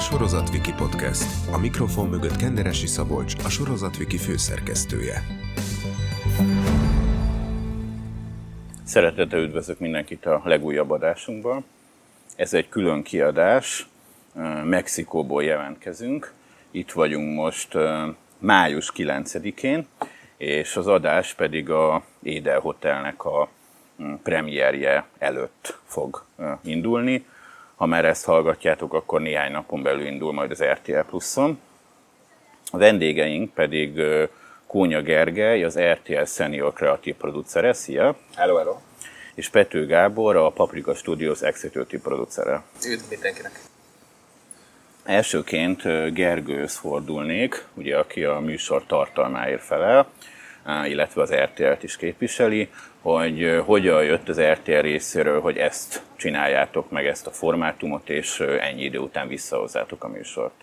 Sorozatviki Podcast. A mikrofon mögött Kenderesi Szabolcs, a Sorozatviki főszerkesztője. Szeretettel üdvözlök mindenkit a legújabb adásunkban. Ez egy külön kiadás, Mexikóból jelentkezünk. Itt vagyunk most május 9-én, és az adás pedig a Édel Hotelnek a premierje előtt fog indulni. Ha már ezt hallgatjátok, akkor néhány napon belül indul majd az RTL Pluszon. A vendégeink pedig Kónya Gergely, az RTL Senior kreatív producere. Szia! Hello, hello! És Pető Gábor, a Paprika Studios executive producere. Üdv mindenkinek! Elsőként Gergőhöz fordulnék, ugye, aki a műsor tartalmáért felel, illetve az RTL-t is képviseli, hogy hogyan jött az RTL részéről, hogy ezt csináljátok meg, ezt a formátumot, és ennyi idő után visszahozzátok a műsort.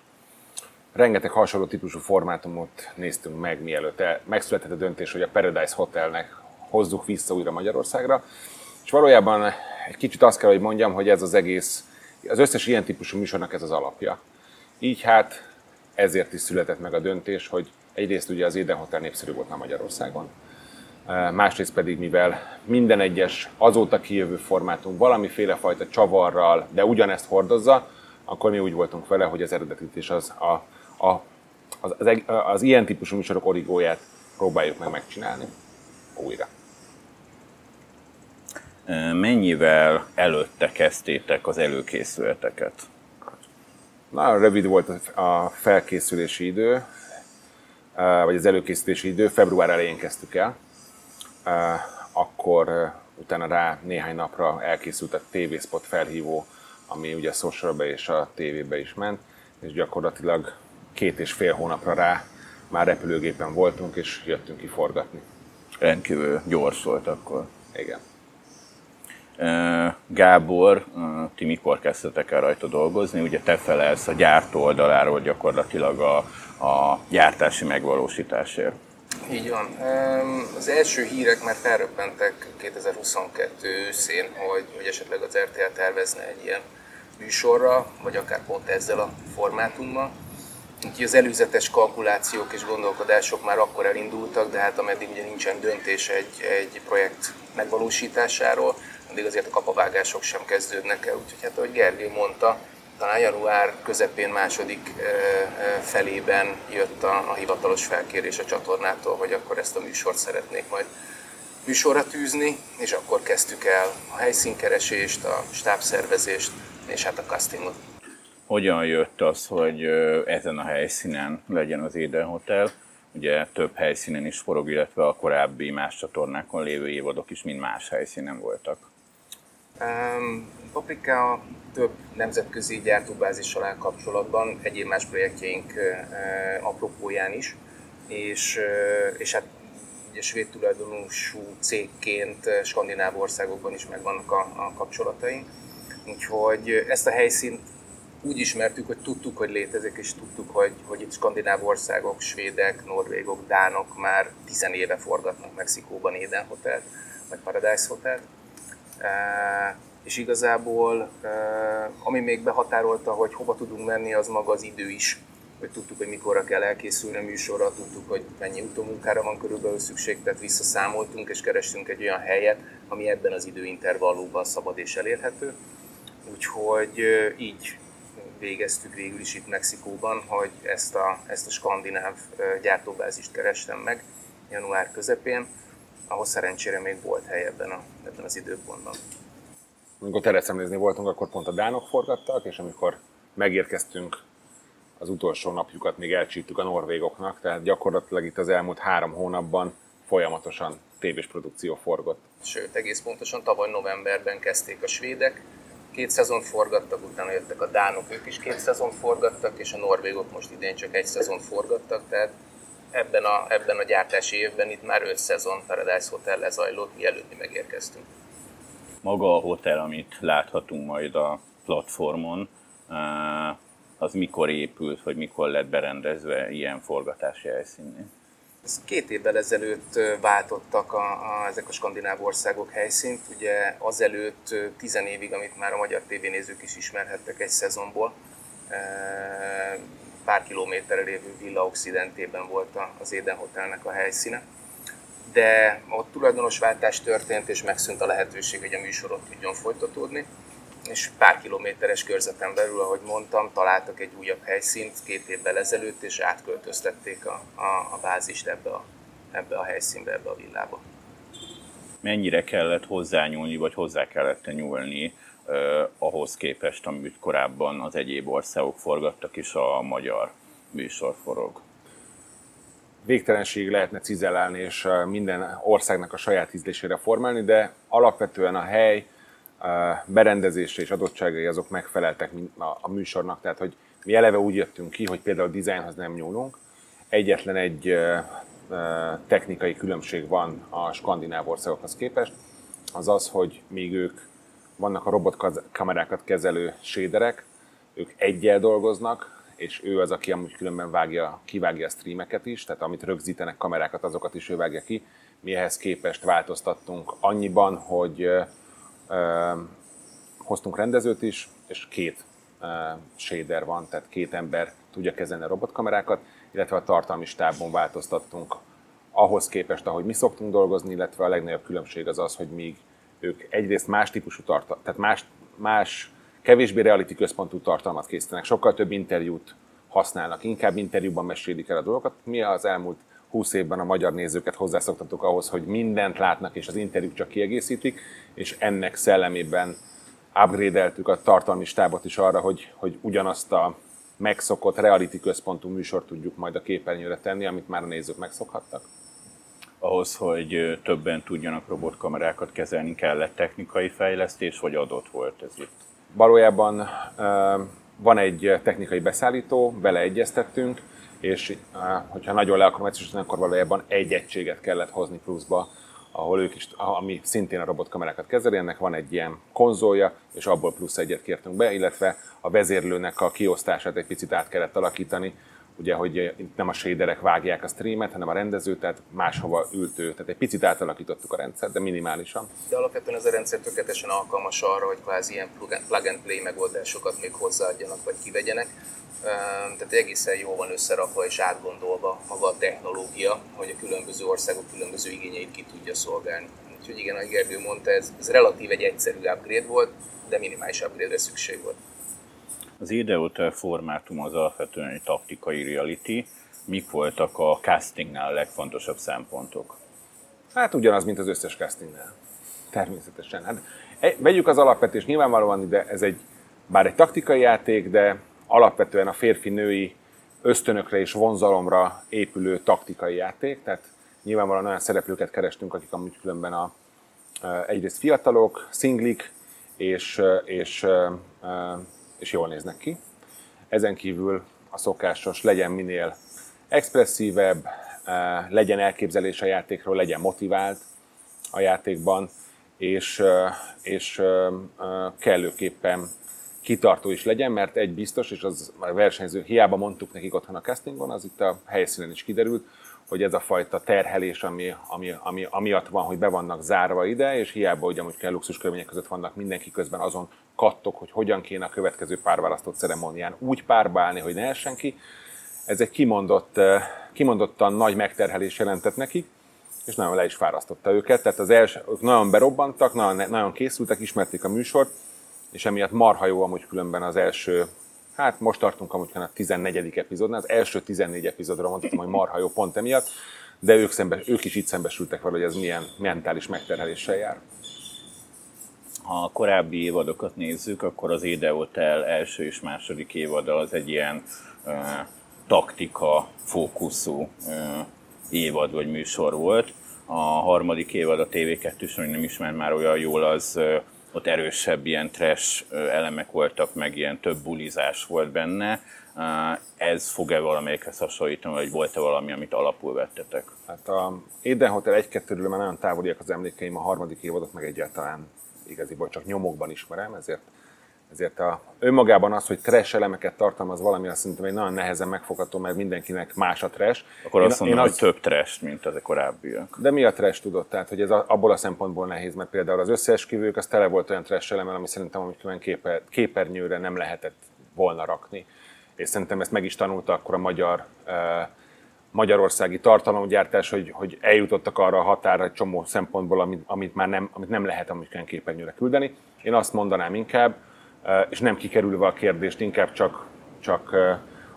Rengeteg hasonló típusú formátumot néztünk meg, mielőtt megszületett a döntés, hogy a Paradise Hotelnek hozzuk vissza újra Magyarországra. És valójában egy kicsit azt kell, hogy mondjam, hogy ez az egész, az összes ilyen típusú műsornak ez az alapja. Így hát ezért is született meg a döntés, hogy egyrészt ugye az Éden Hotel népszerű volt már Magyarországon, másrészt pedig mivel minden egyes azóta kijövő formátum valamiféle fajta csavarral, de ugyanezt hordozza, akkor mi úgy voltunk vele, hogy az eredetítés az, a, a, az, az, az ilyen típusú műsorok origóját próbáljuk meg megcsinálni újra. Mennyivel előtte kezdtétek az előkészületeket? Nagyon rövid volt a felkészülési idő, vagy az előkészítési idő, február elején kezdtük el akkor utána rá néhány napra elkészült a TV Spot felhívó, ami ugye a social és a tévébe is ment, és gyakorlatilag két és fél hónapra rá már repülőgépen voltunk, és jöttünk ki forgatni. Rendkívül gyors volt akkor. Igen. Gábor, ti mikor kezdtetek el rajta dolgozni? Ugye te felelsz a gyártó oldaláról gyakorlatilag a, a gyártási megvalósításért. Így van. Az első hírek már felröppentek 2022 őszén, hogy, hogy esetleg az RTL tervezne egy ilyen műsorra, vagy akár pont ezzel a formátummal. Úgyhogy az előzetes kalkulációk és gondolkodások már akkor elindultak, de hát ameddig ugye nincsen döntés egy, egy projekt megvalósításáról, addig azért a kapavágások sem kezdődnek el. Úgyhogy hát ahogy Gergő mondta, talán január közepén második felében jött a, a hivatalos felkérés a csatornától, hogy akkor ezt a műsort szeretnék majd műsorra tűzni, és akkor kezdtük el a helyszínkeresést, a stábszervezést, és hát a castingot. Hogyan jött az, hogy ezen a helyszínen legyen az Éden Hotel? Ugye több helyszínen is forog, illetve a korábbi más csatornákon lévő évadok is mind más helyszínen voltak. Um, Paprika több nemzetközi gyártóbázissal áll kapcsolatban, egyéb más projektjeink uh, apropóján is, és, uh, és hát ugye svéd tulajdonosú cégként skandináv országokban is megvannak a, a kapcsolataink. Úgyhogy ezt a helyszínt úgy ismertük, hogy tudtuk, hogy létezik, és tudtuk, hogy, hogy itt skandináv országok, svédek, norvégok, dánok már tizen éve forgatnak Mexikóban Éden Hotel, vagy Paradise Hotel és igazából ami még behatárolta, hogy hova tudunk menni, az maga az idő is, hogy tudtuk, hogy mikorra kell elkészülni a műsorra, tudtuk, hogy mennyi utómunkára van körülbelül szükség, tehát visszaszámoltunk és kerestünk egy olyan helyet, ami ebben az időintervallumban szabad és elérhető. Úgyhogy így végeztük végül is itt Mexikóban, hogy ezt a, ezt a skandináv gyártóbázist kerestem meg január közepén, ahol szerencsére még volt hely ebben, a, ebben az időpontban. Amikor terecemlézni voltunk, akkor pont a dánok forgattak, és amikor megérkeztünk az utolsó napjukat még elcsíptük a norvégoknak, tehát gyakorlatilag itt az elmúlt három hónapban folyamatosan tévés produkció forgott. Sőt, egész pontosan tavaly novemberben kezdték a svédek, két szezon forgattak, utána jöttek a dánok, ők is két szezon forgattak, és a norvégok most idén csak egy szezon forgattak, tehát ebben a, ebben a gyártási évben itt már öt szezon Paradise Hotel lezajlott, mielőtt mi megérkeztünk. Maga a hotel, amit láthatunk majd a platformon, eh, az mikor épült, vagy mikor lett berendezve ilyen forgatási helyszínnél? Ez két évvel ezelőtt eh, váltottak a, a, ezek a skandináv országok helyszínt, ugye azelőtt eh, tizen évig, amit már a magyar tévénézők is ismerhettek egy szezonból, pár kilométerre lévő Villa Occidentében volt az Éden Hotelnek a helyszíne. De ott tulajdonosváltás történt, és megszűnt a lehetőség, hogy a műsorot tudjon folytatódni és pár kilométeres körzeten belül, ahogy mondtam, találtak egy újabb helyszínt két évvel ezelőtt, és átköltöztették a, a, a bázist ebbe a, ebbe a helyszínbe, ebbe a villába. Mennyire kellett hozzányúlni, vagy hozzá kellett nyúlni eh, ahhoz képest, amit korábban az egyéb országok forgattak, és a magyar műsor forog? Végtelenség lehetne cizellálni, és minden országnak a saját ízlésére formálni, de alapvetően a hely, berendezése és adottságai azok megfeleltek a műsornak, tehát hogy mi eleve úgy jöttünk ki, hogy például a dizájnhoz nem nyúlunk. Egyetlen egy technikai különbség van a skandináv országokhoz képest, az az, hogy még ők vannak a robotkamerákat kezelő séderek, ők egyel dolgoznak, és ő az, aki amúgy különben vágja, kivágja a streameket is, tehát amit rögzítenek kamerákat, azokat is ő vágja ki. Mi ehhez képest változtattunk annyiban, hogy hoztunk rendezőt is, és két shader van, tehát két ember tudja kezelni a robotkamerákat, illetve a tartalmi stábon változtattunk ahhoz képest, ahogy mi szoktunk dolgozni, illetve a legnagyobb különbség az az, hogy még ők egyrészt más típusú tartalmat, tehát más, más kevésbé reality központú tartalmat készítenek, sokkal több interjút használnak, inkább interjúban mesélik el a dolgokat. Mi az elmúlt 20 évben a magyar nézőket hozzászoktatok ahhoz, hogy mindent látnak, és az interjúk csak kiegészítik, és ennek szellemében upgrade a tartalmi stábot is arra, hogy, hogy ugyanazt a megszokott reality központú műsort tudjuk majd a képernyőre tenni, amit már a nézők megszokhattak? Ahhoz, hogy többen tudjanak robotkamerákat kezelni, kellett technikai fejlesztés, vagy adott volt ez itt? Valójában van egy technikai beszállító, vele egyeztettünk, és hogyha nagyon le akarom egyszerűsíteni, akkor valójában egy egységet kellett hozni pluszba, ahol ők is, ami szintén a robotkamerákat kezeli, ennek van egy ilyen konzolja, és abból plusz egyet kértünk be, illetve a vezérlőnek a kiosztását egy picit át kellett alakítani, ugye, hogy itt nem a shaderek vágják a streamet, hanem a rendező, tehát máshova ült ő. Tehát egy picit átalakítottuk a rendszert, de minimálisan. De alapvetően ez a rendszer tökéletesen alkalmas arra, hogy kvázi ilyen plug and play megoldásokat még hozzáadjanak, vagy kivegyenek tehát egészen jó van összerakva és átgondolva maga a technológia, hogy a különböző országok különböző igényeit ki tudja szolgálni. Úgyhogy igen, ahogy Gergő mondta, ez, ez relatív egy egyszerű upgrade volt, de minimális upgrade-re szükség volt. Az Ideotel formátum az alapvetően egy taktikai reality. Mik voltak a castingnál a legfontosabb szempontok? Hát ugyanaz, mint az összes castingnál. Természetesen. Hát, e, vegyük az alapvetés, nyilvánvalóan de ez egy, bár egy taktikai játék, de alapvetően a férfi-női ösztönökre és vonzalomra épülő taktikai játék, tehát nyilvánvalóan olyan szereplőket kerestünk, akik amúgy különben a, egyrészt fiatalok, szinglik, és, és, és jól néznek ki. Ezen kívül a szokásos legyen minél expresszívebb, legyen elképzelés a játékról, legyen motivált a játékban, és, és kellőképpen kitartó is legyen, mert egy biztos, és az a versenyző, hiába mondtuk nekik otthon a castingon, az itt a helyszínen is kiderült, hogy ez a fajta terhelés, ami, ami, ami, amiatt van, hogy be vannak zárva ide, és hiába, hogy amúgy kell luxus körülmények között vannak, mindenki közben azon kattok, hogy hogyan kéne a következő párválasztott ceremónián úgy párba állni, hogy ne essen ki. Ez egy kimondott, eh, kimondottan nagy megterhelés jelentett nekik, és nagyon le is fárasztotta őket. Tehát az első, nagyon berobbantak, nagyon, nagyon készültek, ismerték a műsort, és emiatt marha jó amúgy különben az első, hát most tartunk amúgy a 14. epizódnál, az első 14 epizódra mondhatom, hogy marha jó pont emiatt, de ők, szembe, ők is itt szembesültek vele, hogy ez milyen mentális megterheléssel jár. Ha a korábbi évadokat nézzük, akkor az Ede Hotel első és második évada az egy ilyen uh, taktika fókuszú uh, évad vagy műsor volt. A harmadik évad a TV2-s, hogy nem ismer már olyan jól, az ott erősebb ilyen trash elemek voltak, meg ilyen több bulizás volt benne. Ez fog-e valamelyikhez hasonlítani, vagy volt-e valami, amit alapul vettetek? Hát a Eden Hotel 1-2-ről már nagyon távoliak az emlékeim, a harmadik évadot meg egyáltalán igaziból csak nyomokban ismerem, ezért ezért a, önmagában az, hogy trash elemeket tartalmaz valami, azt szerintem egy nagyon nehezen megfogható, mert mindenkinek más a trash. Akkor én, azt mondom, én hogy az... több trash, mint az a korábbiak. De mi a trash tudott? Tehát, hogy ez a, abból a szempontból nehéz, mert például az összeesküvők, az tele volt olyan trash elemmel, ami szerintem amit képer, képernyőre nem lehetett volna rakni. És szerintem ezt meg is tanulta akkor a magyar magyarországi tartalomgyártás, hogy, hogy eljutottak arra a határa egy csomó szempontból, amit, amit már nem, amit nem lehet amerikai képernyőre küldeni. Én azt mondanám inkább, és nem kikerülve a kérdést, inkább csak, csak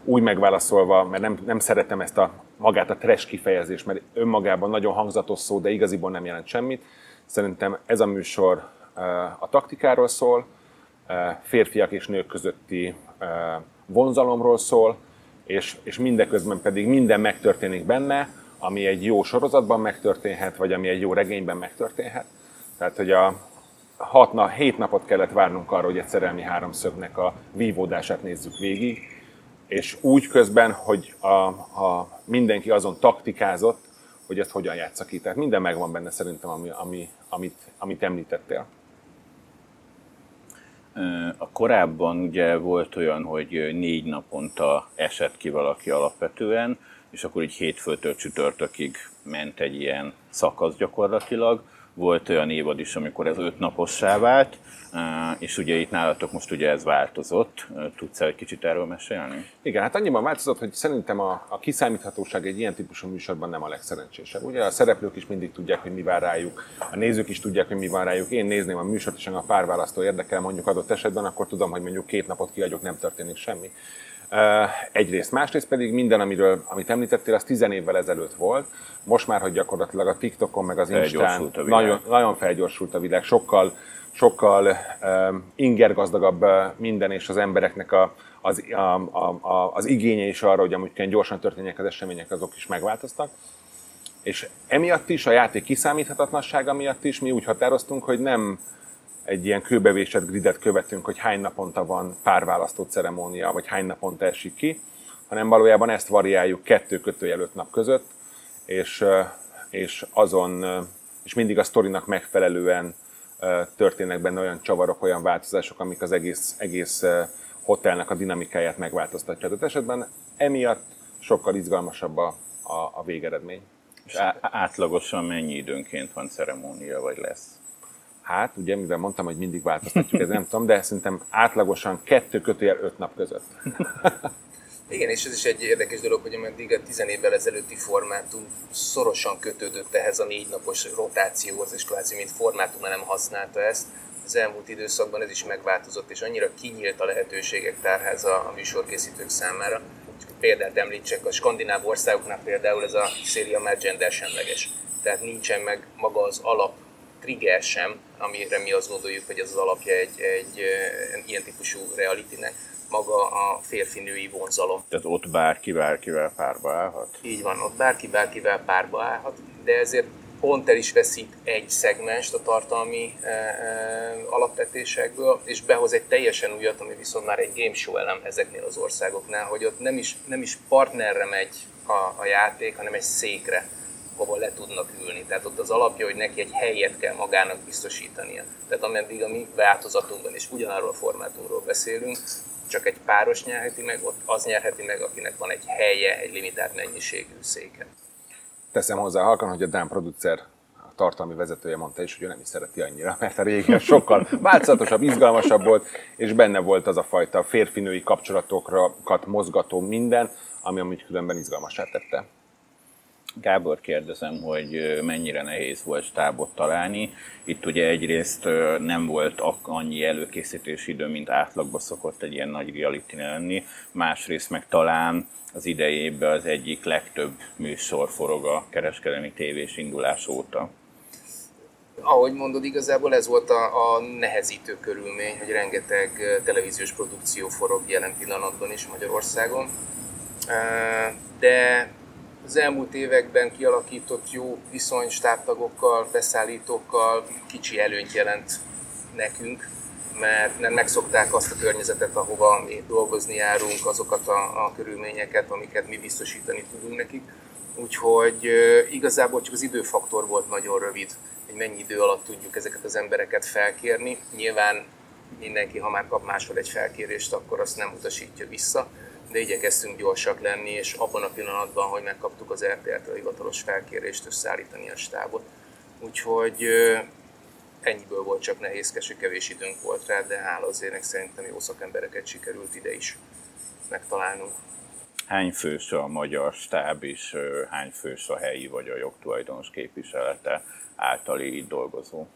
úgy megválaszolva, mert nem, nem szeretem ezt a magát a trash kifejezést, mert önmagában nagyon hangzatos szó, de igaziból nem jelent semmit. Szerintem ez a műsor a taktikáról szól, férfiak és nők közötti vonzalomról szól, és, és mindeközben pedig minden megtörténik benne, ami egy jó sorozatban megtörténhet, vagy ami egy jó regényben megtörténhet. Tehát, hogy a hat nap, hét napot kellett várnunk arra, hogy egy szerelmi háromszögnek a vívódását nézzük végig, és úgy közben, hogy a, a mindenki azon taktikázott, hogy ezt hogyan játsza ki. Tehát minden megvan benne szerintem, ami, ami, amit, amit említettél. A korábban ugye volt olyan, hogy négy naponta esett ki valaki alapvetően, és akkor így hétfőtől csütörtökig ment egy ilyen szakasz gyakorlatilag. Volt olyan évad is, amikor ez öt napossá vált, és ugye itt nálatok most ugye ez változott. Tudsz egy kicsit erről mesélni? Igen, hát annyiban változott, hogy szerintem a, a kiszámíthatóság egy ilyen típusú műsorban nem a legszerencsésebb. Ugye a szereplők is mindig tudják, hogy mi vár rájuk, a nézők is tudják, hogy mi vár rájuk. Én nézném a műsort, és a párválasztó érdekel mondjuk adott esetben, akkor tudom, hogy mondjuk két napot kiadjuk, nem történik semmi. Egyrészt, másrészt pedig minden, amiről, amit említettél, az tizen évvel ezelőtt volt. Most már, hogy gyakorlatilag a TikTokon meg az Instán nagyon, nagyon felgyorsult a világ, sokkal sokkal um, ingergazdagabb minden, és az embereknek a, az, a, a, a, az igénye is arra, hogy amúgy gyorsan történjenek az események, azok is megváltoztak. És emiatt is, a játék kiszámíthatatlansága miatt is mi úgy határoztunk, hogy nem egy ilyen kőbevésett gridet követünk, hogy hány naponta van párválasztó ceremónia, vagy hány naponta esik ki, hanem valójában ezt variáljuk kettő kötőjel öt nap között, és, és azon, és mindig a sztorinak megfelelően történnek benne olyan csavarok, olyan változások, amik az egész, egész hotelnek a dinamikáját megváltoztatja. Tehát esetben emiatt sokkal izgalmasabb a, a, a végeredmény. És átlagosan mennyi időnként van ceremónia, vagy lesz? Hát, ugye, mivel mondtam, hogy mindig változtatjuk, ez nem tudom, de szerintem átlagosan kettő kötőjel öt nap között. Igen, és ez is egy érdekes dolog, hogy ameddig a 10 évvel ezelőtti formátum szorosan kötődött ehhez a négy napos rotációhoz, és kvázi mint formátum nem használta ezt, az elmúlt időszakban ez is megváltozott, és annyira kinyílt a lehetőségek tárháza a műsorkészítők számára. Csak példát említsek, a skandináv országoknál például ez a széria már gender semleges. Tehát nincsen meg maga az alap trigger sem, amire mi azt gondoljuk, hogy ez az alapja egy, egy, egy ilyen típusú realitynek maga a férfi-női vonzalom. Tehát ott bárki bárkivel párba állhat? Így van, ott bárki bárkivel párba állhat, de ezért pont el is veszít egy szegmest a tartalmi e, e, alapvetésekből, és behoz egy teljesen újat, ami viszont már egy game show elem ezeknél az országoknál, hogy ott nem is, nem is partnerre megy a, a játék, hanem egy székre ahol le tudnak ülni. Tehát ott az alapja, hogy neki egy helyet kell magának biztosítania. Tehát ameddig a mi változatunkban is ugyanarról a formátumról beszélünk, csak egy páros nyerheti meg, ott az nyerheti meg, akinek van egy helye, egy limitált mennyiségű széke. Teszem hozzá halkan, hogy a Dán producer tartalmi vezetője mondta is, hogy ő nem is szereti annyira, mert a régi sokkal változatosabb, izgalmasabb volt, és benne volt az a fajta férfinői kapcsolatokat mozgató minden, ami amúgy különben izgalmasá tette. Gábor kérdezem, hogy mennyire nehéz volt stábot találni. Itt ugye egyrészt nem volt annyi előkészítési idő, mint átlagban szokott egy ilyen nagy reality lenni, másrészt meg talán az idejében az egyik legtöbb műsor forog a kereskedelmi tévés indulás óta. Ahogy mondod, igazából ez volt a, a nehezítő körülmény, hogy rengeteg televíziós produkció forog jelen pillanatban is Magyarországon. De az elmúlt években kialakított jó viszony stábtagokkal, beszállítókkal kicsi előnyt jelent nekünk, mert nem megszokták azt a környezetet, ahova mi dolgozni járunk, azokat a, a körülményeket, amiket mi biztosítani tudunk nekik. Úgyhogy igazából csak az időfaktor volt nagyon rövid, hogy mennyi idő alatt tudjuk ezeket az embereket felkérni. Nyilván mindenki, ha már kap máshol egy felkérést, akkor azt nem utasítja vissza de igyekeztünk gyorsak lenni, és abban a pillanatban, hogy megkaptuk az RTL-től hivatalos felkérést összeállítani a stábot. Úgyhogy ennyiből volt csak nehézkes, hogy kevés időnk volt rá, de hála az ének szerintem jó szakembereket sikerült ide is megtalálnunk. Hány fős a magyar stáb, és hány fős a helyi vagy a jogtulajdonos képviselete általi itt dolgozó?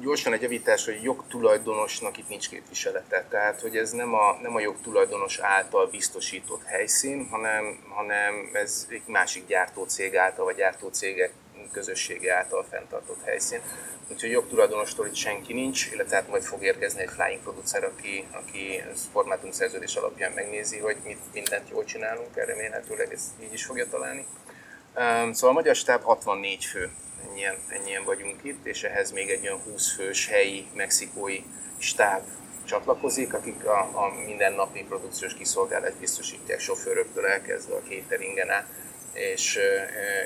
Gyorsan egy javítás, hogy jogtulajdonosnak itt nincs képviselete. Tehát, hogy ez nem a, nem a jogtulajdonos által biztosított helyszín, hanem, hanem ez egy másik gyártócég által, vagy gyártócégek közössége által fenntartott helyszín. Úgyhogy jogtulajdonostól itt senki nincs, illetve hát majd fog érkezni egy flying producer, aki, aki formátum szerződés alapján megnézi, hogy mit mindent jól csinálunk, remélhetőleg ez így is fogja találni. Szóval a magyar stáb 64 fő, ennyien, ennyien vagyunk itt, és ehhez még egy olyan 20 fős helyi mexikói stáb csatlakozik, akik a, a mindennapi produkciós kiszolgálást biztosítják sofőröktől elkezdve a cateringen át, és,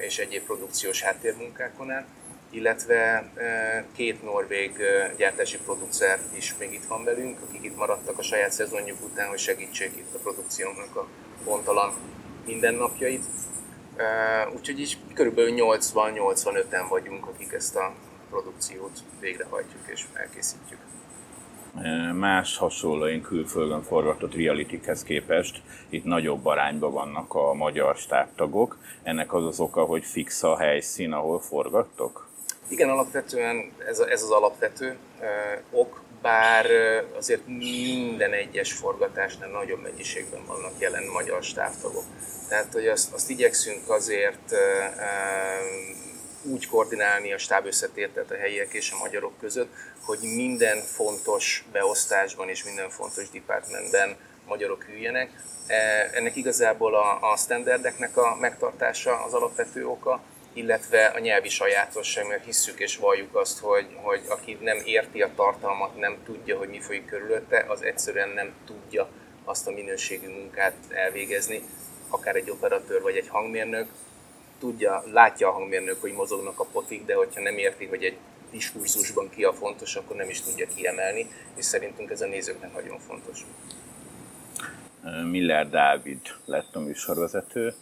és egyéb produkciós háttérmunkákon át, illetve két norvég gyártási producer is még itt van velünk, akik itt maradtak a saját szezonjuk után, hogy segítsék itt a produkciónak a pontalan mindennapjait. Úgyhogy is körülbelül 80-85-en vagyunk, akik ezt a produkciót végrehajtjuk és elkészítjük. Más hasonlóin külföldön forgatott realitykhez képest itt nagyobb arányban vannak a magyar stábtagok. Ennek az az oka, hogy fix a helyszín, ahol forgattok? Igen, alapvetően ez, a, ez az alapvető uh, ok, bár azért minden egyes forgatásnál nagyobb mennyiségben vannak jelen magyar stábtagok. Tehát, hogy azt, azt igyekszünk azért úgy koordinálni a stáb összetértet a helyiek és a magyarok között, hogy minden fontos beosztásban és minden fontos departmentben magyarok üljenek. E, ennek igazából a, a standardeknek a megtartása az alapvető oka, illetve a nyelvi sajátosság, mert hisszük és valljuk azt, hogy, hogy aki nem érti a tartalmat, nem tudja, hogy mi folyik körülötte, az egyszerűen nem tudja azt a minőségű munkát elvégezni, akár egy operatőr vagy egy hangmérnök, tudja, látja a hangmérnök, hogy mozognak a potik, de hogyha nem érti, hogy egy diskurzusban ki a fontos, akkor nem is tudja kiemelni, és szerintünk ez a nézőknek nagyon fontos. Miller Dávid lett a műsorvezető,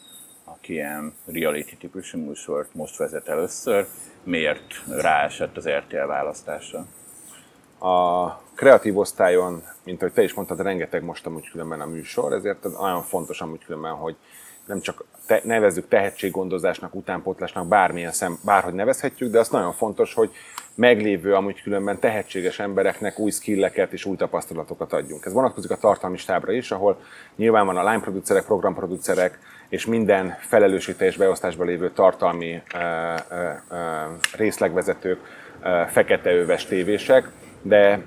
aki ilyen reality típusú műsort most vezet először. Miért ráesett az RTL választásra? A kreatív osztályon, mint ahogy te is mondtad, rengeteg most amúgy különben a műsor, ezért olyan fontos amúgy különben, hogy nem csak te, nevezzük tehetséggondozásnak, utánpótlásnak, bármilyen szem, bárhogy nevezhetjük, de az nagyon fontos, hogy meglévő, amúgy különben tehetséges embereknek új skilleket és új tapasztalatokat adjunk. Ez vonatkozik a tartalmi stábra is, ahol nyilván van a line producerek, programproducerek, és minden felelősségteljes beosztásban lévő tartalmi ö, ö, ö, részlegvezetők, ö, feketeöves tévések, de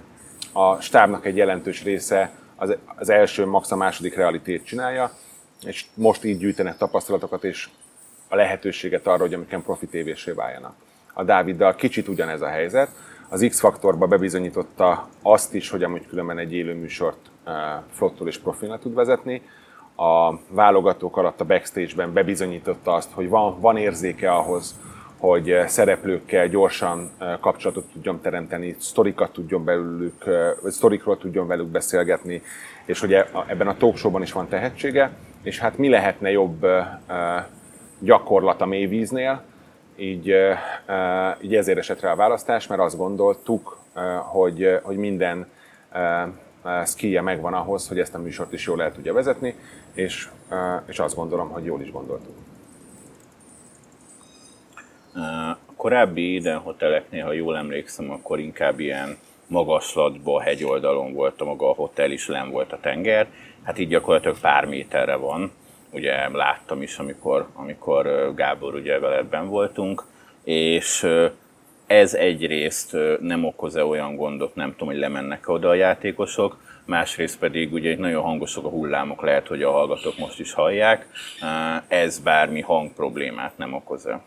a stábnak egy jelentős része az, az első, max a második realitét csinálja, és most így gyűjtenek tapasztalatokat és a lehetőséget arra, hogy amiken profi tévésé váljanak. A Dáviddal kicsit ugyanez a helyzet. Az X-faktorba bebizonyította azt is, hogy amúgy különben egy élő műsort flottul és profilnak tud vezetni. A válogatók alatt a backstage-ben bebizonyította azt, hogy van, van érzéke ahhoz, hogy szereplőkkel gyorsan kapcsolatot tudjon teremteni, sztorikat tudjon belőlük, sztorikról tudjon velük beszélgetni, és hogy ebben a talkshowban is van tehetsége, és hát mi lehetne jobb gyakorlat a mélyvíznél, így, így ezért esett rá a választás, mert azt gondoltuk, hogy, hogy minden skije megvan ahhoz, hogy ezt a műsort is jól el tudja vezetni, és, és azt gondolom, hogy jól is gondoltuk. A korábbi Eden hoteleknél, ha jól emlékszem, akkor inkább ilyen magaslatban, hegyoldalon volt a maga a hotel is, nem volt a tenger. Hát így gyakorlatilag pár méterre van. Ugye láttam is, amikor, amikor Gábor ugye veled voltunk, és ez egyrészt nem okoz-e olyan gondot, nem tudom, hogy lemennek oda a játékosok, másrészt pedig ugye nagyon hangosok a hullámok, lehet, hogy a hallgatók most is hallják, ez bármi hang problémát nem okoz-e?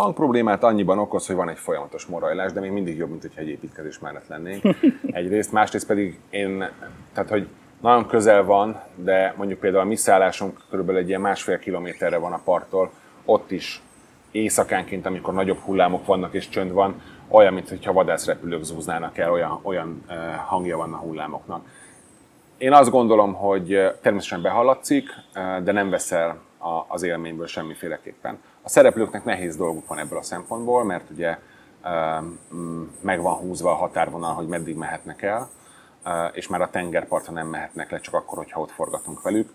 Hang problémát annyiban okoz, hogy van egy folyamatos morajlás, de még mindig jobb, mint hogyha egy építkezés mellett lennénk. Egyrészt, másrészt pedig én, tehát hogy nagyon közel van, de mondjuk például a mi szállásunk körülbelül egy ilyen másfél kilométerre van a parttól, ott is éjszakánként, amikor nagyobb hullámok vannak és csönd van, olyan, mintha vadászrepülők zúznának el, olyan, olyan hangja van a hullámoknak. Én azt gondolom, hogy természetesen behallatszik, de nem veszel az élményből semmiféleképpen. A szereplőknek nehéz dolguk van ebből a szempontból, mert ugye meg van húzva a határvonal, hogy meddig mehetnek el, és már a tengerparton nem mehetnek le, csak akkor, hogyha ott forgatunk velük.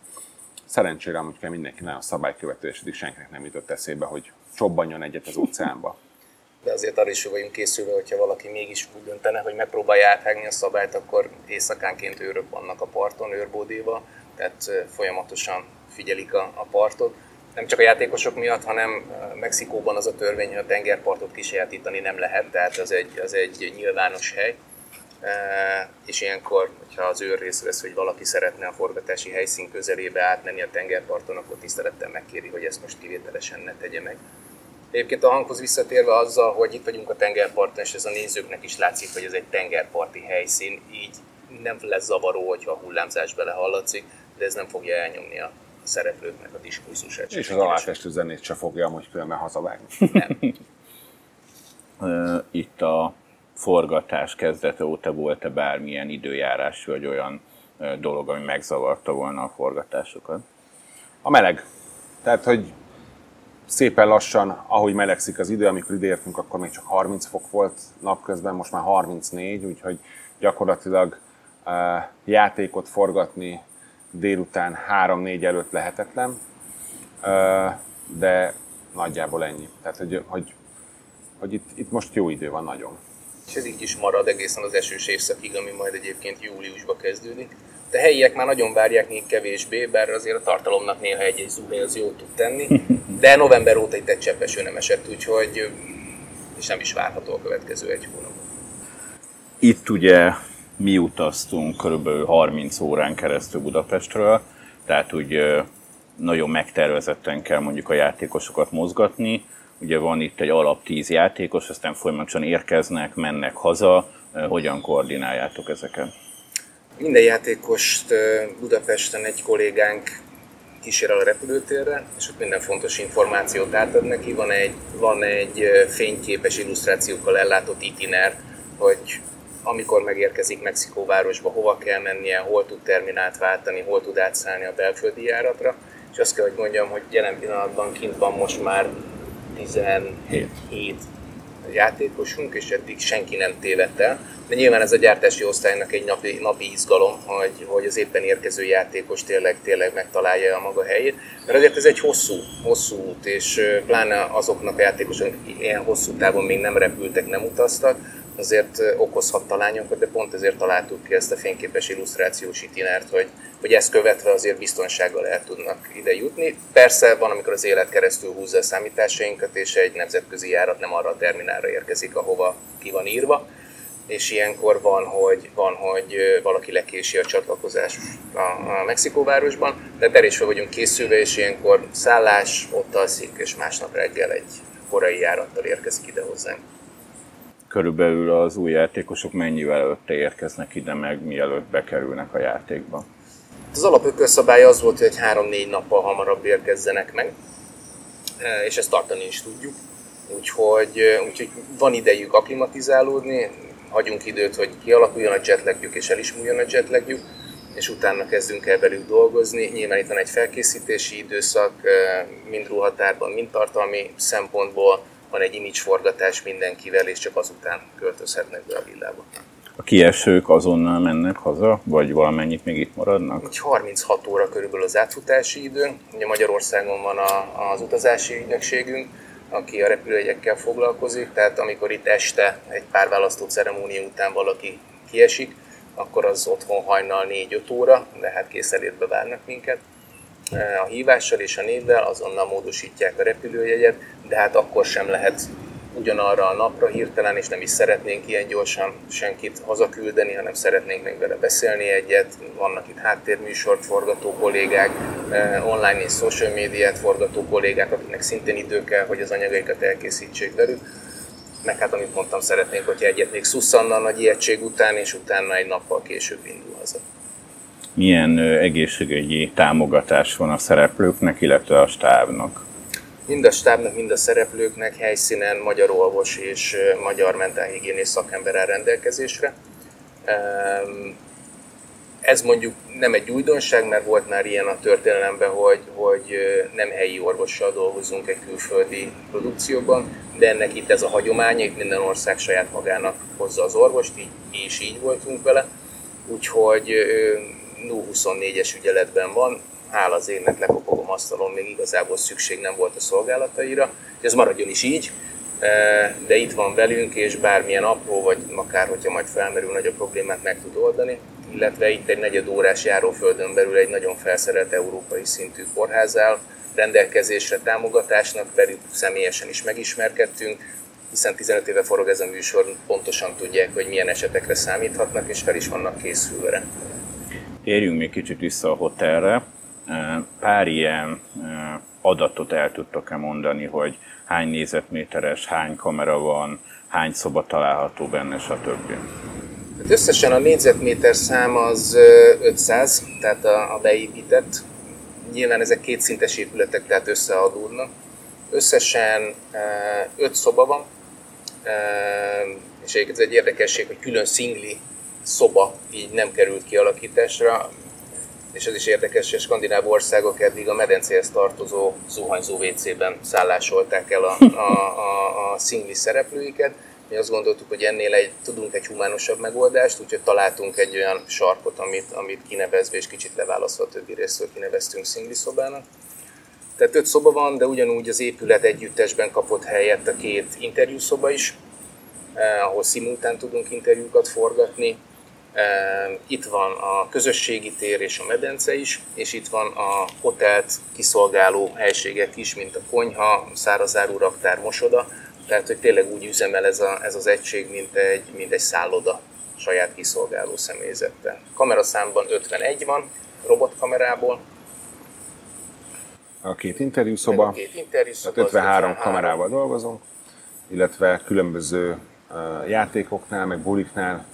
Szerencsére amúgy kell mindenki nagyon szabálykövető, és eddig senkinek nem jutott eszébe, hogy csobbanjon egyet az óceánba. De azért arra is vagyunk készülve, hogyha valaki mégis úgy döntene, hogy megpróbálja áthágni a szabályt, akkor éjszakánként őrök vannak a parton, őrbódéba, tehát folyamatosan figyelik a, a partot. Nem csak a játékosok miatt, hanem Mexikóban az a törvény, hogy a tengerpartot kisajátítani nem lehet, tehát az egy, az egy nyilvános hely. És ilyenkor, hogyha az őr részt vesz, hogy valaki szeretne a forgatási helyszín közelébe átmenni a tengerparton, akkor tisztelettel megkéri, hogy ezt most kivételesen ne tegye meg. Egyébként a hanghoz visszatérve azzal, hogy itt vagyunk a tengerparton, és ez a nézőknek is látszik, hogy ez egy tengerparti helyszín, így nem lesz zavaró, hogyha a hullámzás belehallatszik, de ez nem fogja elnyomni a szereplőknek a diskurzusát. És az alátestű zenét se fogja amúgy különben hazavágni. Nem. Itt a forgatás kezdete óta volt-e bármilyen időjárás, vagy olyan dolog, ami megzavarta volna a forgatásokat? A meleg. Tehát, hogy szépen lassan, ahogy melegszik az idő, amikor ideértünk, akkor még csak 30 fok volt napközben, most már 34, úgyhogy gyakorlatilag játékot forgatni délután 3-4 előtt lehetetlen, de nagyjából ennyi. Tehát, hogy, hogy, hogy itt, itt most jó idő van nagyon. És ez így is marad egészen az esős évszakig, ami majd egyébként júliusba kezdődik. De helyiek már nagyon várják, még kevésbé, bár azért a tartalomnak néha egy-egy zuhé az jót tud tenni. De november óta itt egy cseppeső nem esett, úgyhogy és nem is várható a következő egy hónap. Itt ugye mi utaztunk körülbelül 30 órán keresztül Budapestről, tehát úgy nagyon megtervezetten kell mondjuk a játékosokat mozgatni. Ugye van itt egy alap 10 játékos, aztán folyamatosan érkeznek, mennek haza. Hogyan koordináljátok ezeket? Minden játékost Budapesten egy kollégánk kísér el a repülőtérre, és ott minden fontos információt átad neki. Van egy, van egy fényképes illusztrációkkal ellátott itiner, hogy amikor megérkezik Mexikóvárosba, hova kell mennie, hol tud terminált váltani, hol tud átszállni a belföldi járatra. És azt kell, hogy mondjam, hogy jelen pillanatban kint van most már 17 játékosunk, és eddig senki nem tévedt el. De nyilván ez a gyártási osztálynak egy napi, napi izgalom, hogy, hogy az éppen érkező játékos tényleg, tényleg megtalálja a maga helyét. Mert azért ez egy hosszú, hosszú út, és pláne azoknak a játékosok, akik ilyen hosszú távon még nem repültek, nem utaztak, azért okozhat talányokat, de pont ezért találtuk ki ezt a fényképes illusztrációs itinert, hogy, hogy ezt követve azért biztonsággal el tudnak ide jutni. Persze van, amikor az élet keresztül húzza a számításainkat, és egy nemzetközi járat nem arra a terminálra érkezik, ahova ki van írva, és ilyenkor van, hogy, van, hogy valaki lekési a csatlakozás a, a Mexikóvárosban, de fel vagyunk készülve, és ilyenkor szállás, ott alszik, és másnap reggel egy korai járattal érkezik ide hozzánk körülbelül az új játékosok mennyivel előtte érkeznek ide, meg mielőtt bekerülnek a játékba? Az alapökölszabály az volt, hogy egy 3-4 nappal hamarabb érkezzenek meg, e, és ezt tartani is tudjuk. Úgyhogy, e, úgyhogy van idejük aklimatizálódni, hagyunk időt, hogy kialakuljon a jetlagjük és el is múljon a jetlagjük, és utána kezdünk el velük dolgozni. Nyilván itt van egy felkészítési időszak, e, mind ruhatárban, mind tartalmi szempontból, van egy image forgatás mindenkivel, és csak azután költözhetnek be a villába. A kiesők azonnal mennek haza, vagy valamennyit még itt maradnak? Egy 36 óra körülbelül az átfutási idő. Ugye Magyarországon van a, az utazási ügynökségünk, aki a repülőjegyekkel foglalkozik, tehát amikor itt este egy pár választó ceremónia után valaki kiesik, akkor az otthon hajnal 4-5 óra, de hát készelétbe várnak minket a hívással és a névvel, azonnal módosítják a repülőjegyet, de hát akkor sem lehet ugyanarra a napra hirtelen, és nem is szeretnénk ilyen gyorsan senkit hazaküldeni, hanem szeretnénk még vele beszélni egyet. Vannak itt háttérműsort forgató kollégák, online és social médiát forgató kollégák, akiknek szintén idő kell, hogy az anyagaikat elkészítsék velük. Meg hát, amit mondtam, szeretnénk, hogy egyet még szusszanna a nagy ijegység után, és utána egy nappal később indul haza milyen egészségügyi támogatás van a szereplőknek, illetve a stábnak? Mind a stábnak, mind a szereplőknek helyszínen magyar orvos és magyar mentálhigiénész szakember áll rendelkezésre. ez mondjuk nem egy újdonság, mert volt már ilyen a történelemben, hogy, hogy nem helyi orvossal dolgozunk egy külföldi produkcióban, de ennek itt ez a hagyomány, itt minden ország saját magának hozza az orvost, így, és így voltunk vele. Úgyhogy 0-24-es ügyeletben van, hála az énnek lekopogom asztalon, még igazából szükség nem volt a szolgálataira, ez maradjon is így, de itt van velünk, és bármilyen apró, vagy akár hogyha majd felmerül nagyobb problémát meg tud oldani, illetve itt egy negyed órás járóföldön belül egy nagyon felszerelt európai szintű kórház áll, rendelkezésre támogatásnak, velük személyesen is megismerkedtünk, hiszen 15 éve forog ez a műsor, pontosan tudják, hogy milyen esetekre számíthatnak, és fel is vannak készülve. Térjünk még kicsit vissza a hotelre. Pár ilyen adatot el tudtok-e mondani, hogy hány nézetméteres, hány kamera van, hány szoba található benne, stb. Hát összesen a négyzetméter szám az 500, tehát a, a beépített. Nyilván ezek kétszintes épületek, tehát összeadódnak. Összesen 5 szoba van, és egyébként ez egy érdekesség, hogy külön szingli szoba így nem került kialakításra, és ez is érdekes, hogy a skandináv országok eddig a medencéhez tartozó zuhanyzó WC-ben szállásolták el a, a, a, a szingli szereplőiket. Mi azt gondoltuk, hogy ennél egy, tudunk egy humánosabb megoldást, úgyhogy találtunk egy olyan sarkot, amit, amit kinevezve és kicsit leválasztva a többi részről kineveztünk szingli szobának. Tehát öt szoba van, de ugyanúgy az épület együttesben kapott helyet a két interjúszoba is, eh, ahol szimultán tudunk interjúkat forgatni itt van a közösségi tér és a medence is, és itt van a hotelt kiszolgáló helységek is, mint a konyha, szárazáru raktár, mosoda. Tehát, hogy tényleg úgy üzemel ez, a, ez az egység, mint egy, mint egy szálloda saját kiszolgáló személyzettel. Kameraszámban 51 van, robotkamerából. A két interjúszoba, a két interjúszoba 53 53 kamerával dolgozunk, illetve különböző játékoknál, meg buliknál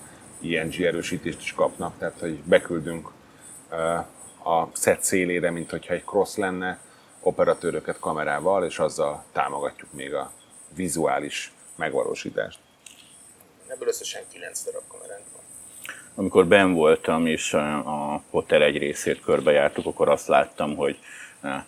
ING erősítést is kapnak, tehát hogy beküldünk a set szélére, mint hogyha egy cross lenne, operatőröket kamerával, és azzal támogatjuk még a vizuális megvalósítást. Ebből összesen 9 darab kameránk van. Amikor ben voltam, és a hotel egy részét körbejártuk, akkor azt láttam, hogy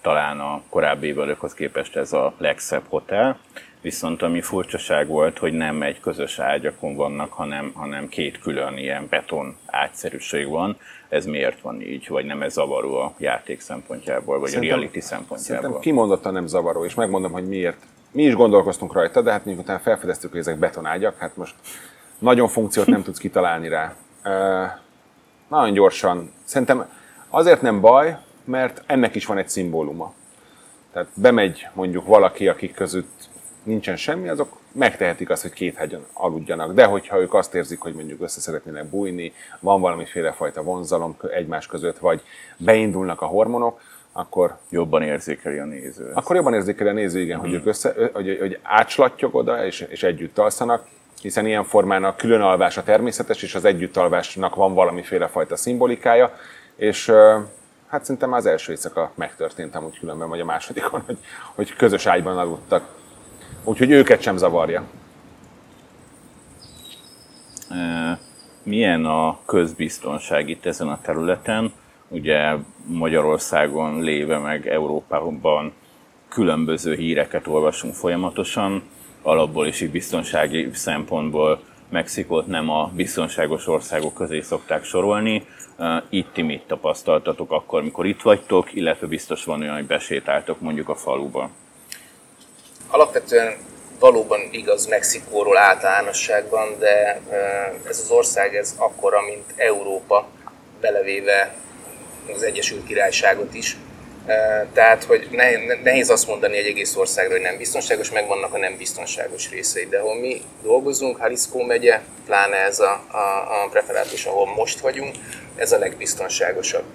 talán a korábbi évekhoz képest ez a legszebb hotel, Viszont ami furcsaság volt, hogy nem egy közös ágyakon vannak, hanem, hanem két külön ilyen beton ágyszerűség van. Ez miért van így, vagy nem ez zavaró a játék szempontjából, vagy szerintem, a reality szempontjából? Szerintem kimondottan nem zavaró, és megmondom, hogy miért. Mi is gondolkoztunk rajta, de hát miután felfedeztük, hogy ezek betonágyak, hát most nagyon funkciót nem tudsz kitalálni rá. nagyon gyorsan. Szerintem azért nem baj, mert ennek is van egy szimbóluma. Tehát bemegy mondjuk valaki, akik között nincsen semmi, azok megtehetik azt, hogy két hegyen aludjanak. De hogyha ők azt érzik, hogy mondjuk össze szeretnének bújni, van valamiféle fajta vonzalom egymás között, vagy beindulnak a hormonok, akkor jobban érzékeli a néző. Akkor jobban érzékeli a néző, igen, hmm. hogy ők össze, hogy, hogy átslattyog oda, és, és együtt alszanak, hiszen ilyen formán a külön alvás a természetes, és az együttalvásnak van valamiféle fajta szimbolikája, és hát szerintem az első éjszaka megtörtént amúgy különben, vagy a másodikon, hogy, hogy közös ágyban aludtak Úgyhogy őket sem zavarja. Milyen a közbiztonság itt ezen a területen? Ugye Magyarországon léve meg Európában különböző híreket olvasunk folyamatosan, alapból is biztonsági szempontból Mexikót nem a biztonságos országok közé szokták sorolni. Itt ti mit tapasztaltatok akkor, amikor itt vagytok, illetve biztos van olyan, hogy besétáltok mondjuk a faluba? Alapvetően valóban igaz Mexikóról általánosságban, de ez az ország ez akkora, mint Európa, belevéve az Egyesült Királyságot is. Tehát, hogy nehéz azt mondani egy egész országra, hogy nem biztonságos, meg vannak a nem biztonságos részei. De ahol mi dolgozunk, Jalisco megye, pláne ez a, a, a preferátus, ahol most vagyunk, ez a legbiztonságosabb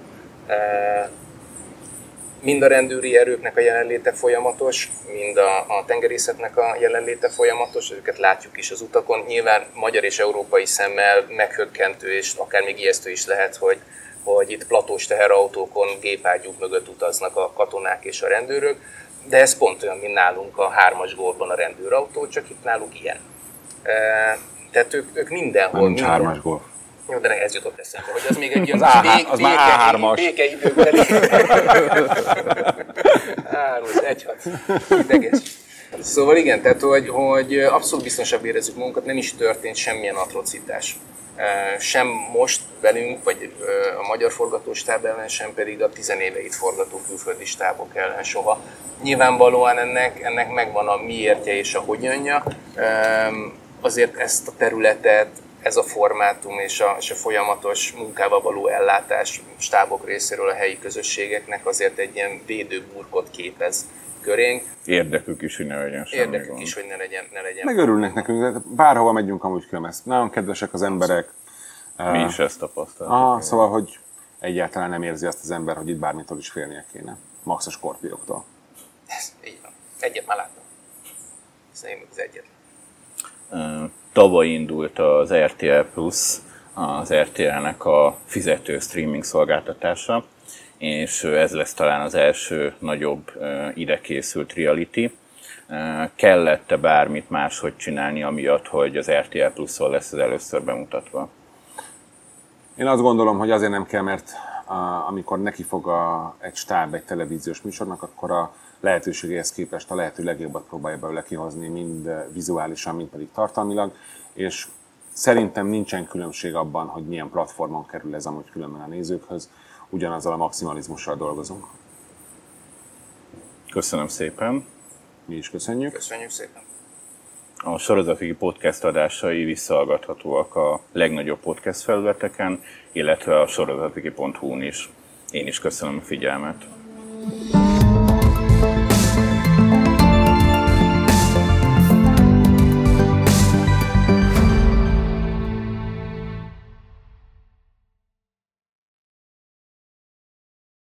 mind a rendőri erőknek a jelenléte folyamatos, mind a, a tengerészetnek a jelenléte folyamatos, őket látjuk is az utakon. Nyilván magyar és európai szemmel meghökkentő és akár még ijesztő is lehet, hogy, hogy itt platós teherautókon gépágyúk mögött utaznak a katonák és a rendőrök, de ez pont olyan, mint nálunk a hármas gólban a rendőrautó, csak itt náluk ilyen. E, tehát ők, ők mindenhol... Nincs hármas gól. Jó, de ez jutott eszembe, hogy az még egy ilyen Az A- bék- az már béke- A3-as. békeidőbeli. Hat. Ideges. Szóval igen, tehát hogy, hogy abszolút biztonsább érezzük magunkat, nem is történt semmilyen atrocitás. Sem most velünk, vagy a magyar forgatóstáb ellen, sem pedig a tizenéveit forgató külföldi stábok ellen soha. Nyilvánvalóan ennek, ennek megvan a miértje és a hogyanja. Azért ezt a területet, ez a formátum és a, és a folyamatos munkával való ellátás stábok részéről a helyi közösségeknek azért egy ilyen védőburkot képez körénk. Érdekük is, hogy ne legyen semmi Érdekük gond. is, hogy ne legyen, ne legyen Meg örülnek nekünk, bárhova megyünk, amúgy külön ezt. Nagyon kedvesek az emberek. Mi is ezt tapasztaltuk. Ah, szóval, hogy egyáltalán nem érzi azt az ember, hogy itt bármitől is félnie kéne. Max a skorpióktól. Ez, így van. Egyet már láttam. Szerintem az egyet. Ö, Tavaly indult az RTL Plus, az RTL-nek a fizető streaming szolgáltatása, és ez lesz talán az első nagyobb ide készült reality. Kellett-e bármit máshogy csinálni, amiatt, hogy az RTL Plus-on lesz ez először bemutatva? Én azt gondolom, hogy azért nem kell, mert a, amikor neki fog a, egy stáb egy televíziós műsornak, akkor a lehetőségéhez képest a lehető legjobbat próbálja belőle kihozni, mind eh, vizuálisan, mind pedig tartalmilag, és szerintem nincsen különbség abban, hogy milyen platformon kerül ez amúgy különben a nézőkhöz, ugyanazzal a maximalizmussal dolgozunk. Köszönöm szépen! Mi is köszönjük. Köszönjük szépen. A sorozatigi podcast adásai visszahallgathatóak a legnagyobb podcast felületeken, illetve a sorozatigi.hu-n is. Én is köszönöm a figyelmet.